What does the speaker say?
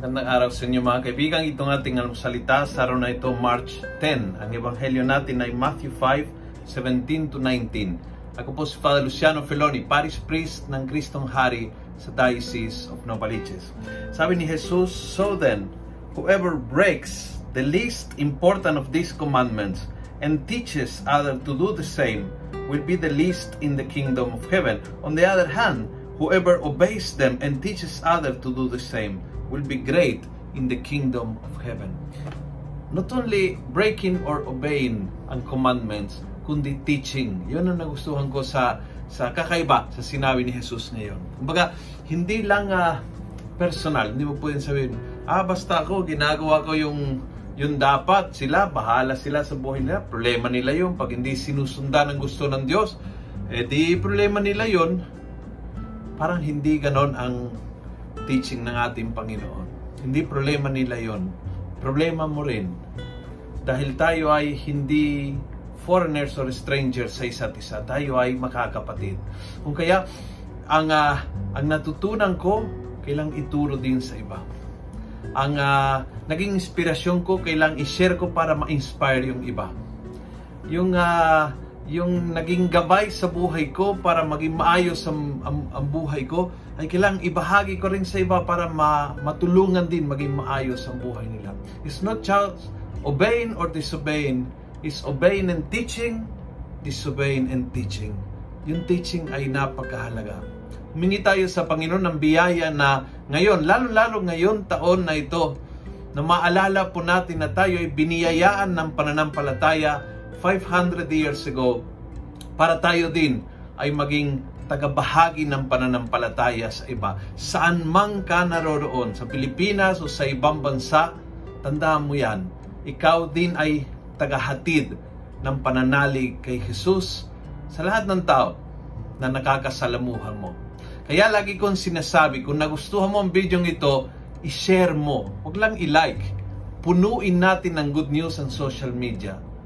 Magandang araw sa inyo mga kaibigan. Itong ating salita sa araw na ito, March 10. Ang ebanghelyo natin ay Matthew 5, 17 to 19. Ako po si Father Luciano Feloni, Parish Priest ng Kristong Hari sa Diocese of Novaliches. Sabi ni Jesus, So then, whoever breaks the least important of these commandments and teaches others to do the same will be the least in the kingdom of heaven. On the other hand, whoever obeys them and teaches others to do the same will be great in the kingdom of heaven. Not only breaking or obeying ang commandments, kundi teaching. Yun ang nagustuhan ko sa sa kakaiba sa sinabi ni Jesus ngayon. Kumbaga, hindi lang uh, personal, hindi mo pwedeng sabihin, ah, basta ako, ginagawa ko yung yung dapat sila, bahala sila sa buhay nila. Problema nila yun. Pag hindi sinusundan ang gusto ng Diyos, eh di problema nila yun. Parang hindi ganon ang teaching ng ating Panginoon. Hindi problema nila yon. Problema mo rin. Dahil tayo ay hindi foreigners or strangers sa isa't isa. Tayo ay makakapatid. Kung kaya, ang, uh, ang natutunan ko, kailang ituro din sa iba. Ang uh, naging inspirasyon ko, kailang i-share ko para ma-inspire yung iba. Yung uh, yung naging gabay sa buhay ko para maging maayos ang, ang, ang buhay ko ay kailangang ibahagi ko rin sa iba para ma, matulungan din maging maayos ang buhay nila. It's not just obeying or disobeying, it's obeying and teaching, disobeying and teaching. Yung teaching ay napakahalaga. Humingi tayo sa Panginoon ng biyaya na ngayon, lalo-lalo ngayon taon na ito, na maalala po natin na tayo ay biniyayaan ng pananampalataya 500 years ago para tayo din ay maging tagabahagi ng pananampalataya sa iba. Saan man ka naroroon, sa Pilipinas o sa ibang bansa, tandaan mo yan, ikaw din ay tagahatid ng pananalig kay Jesus sa lahat ng tao na nakakasalamuhan mo. Kaya lagi kong sinasabi, kung nagustuhan mo ang video ito, i-share mo. Huwag lang i-like. Punuin natin ng good news ang social media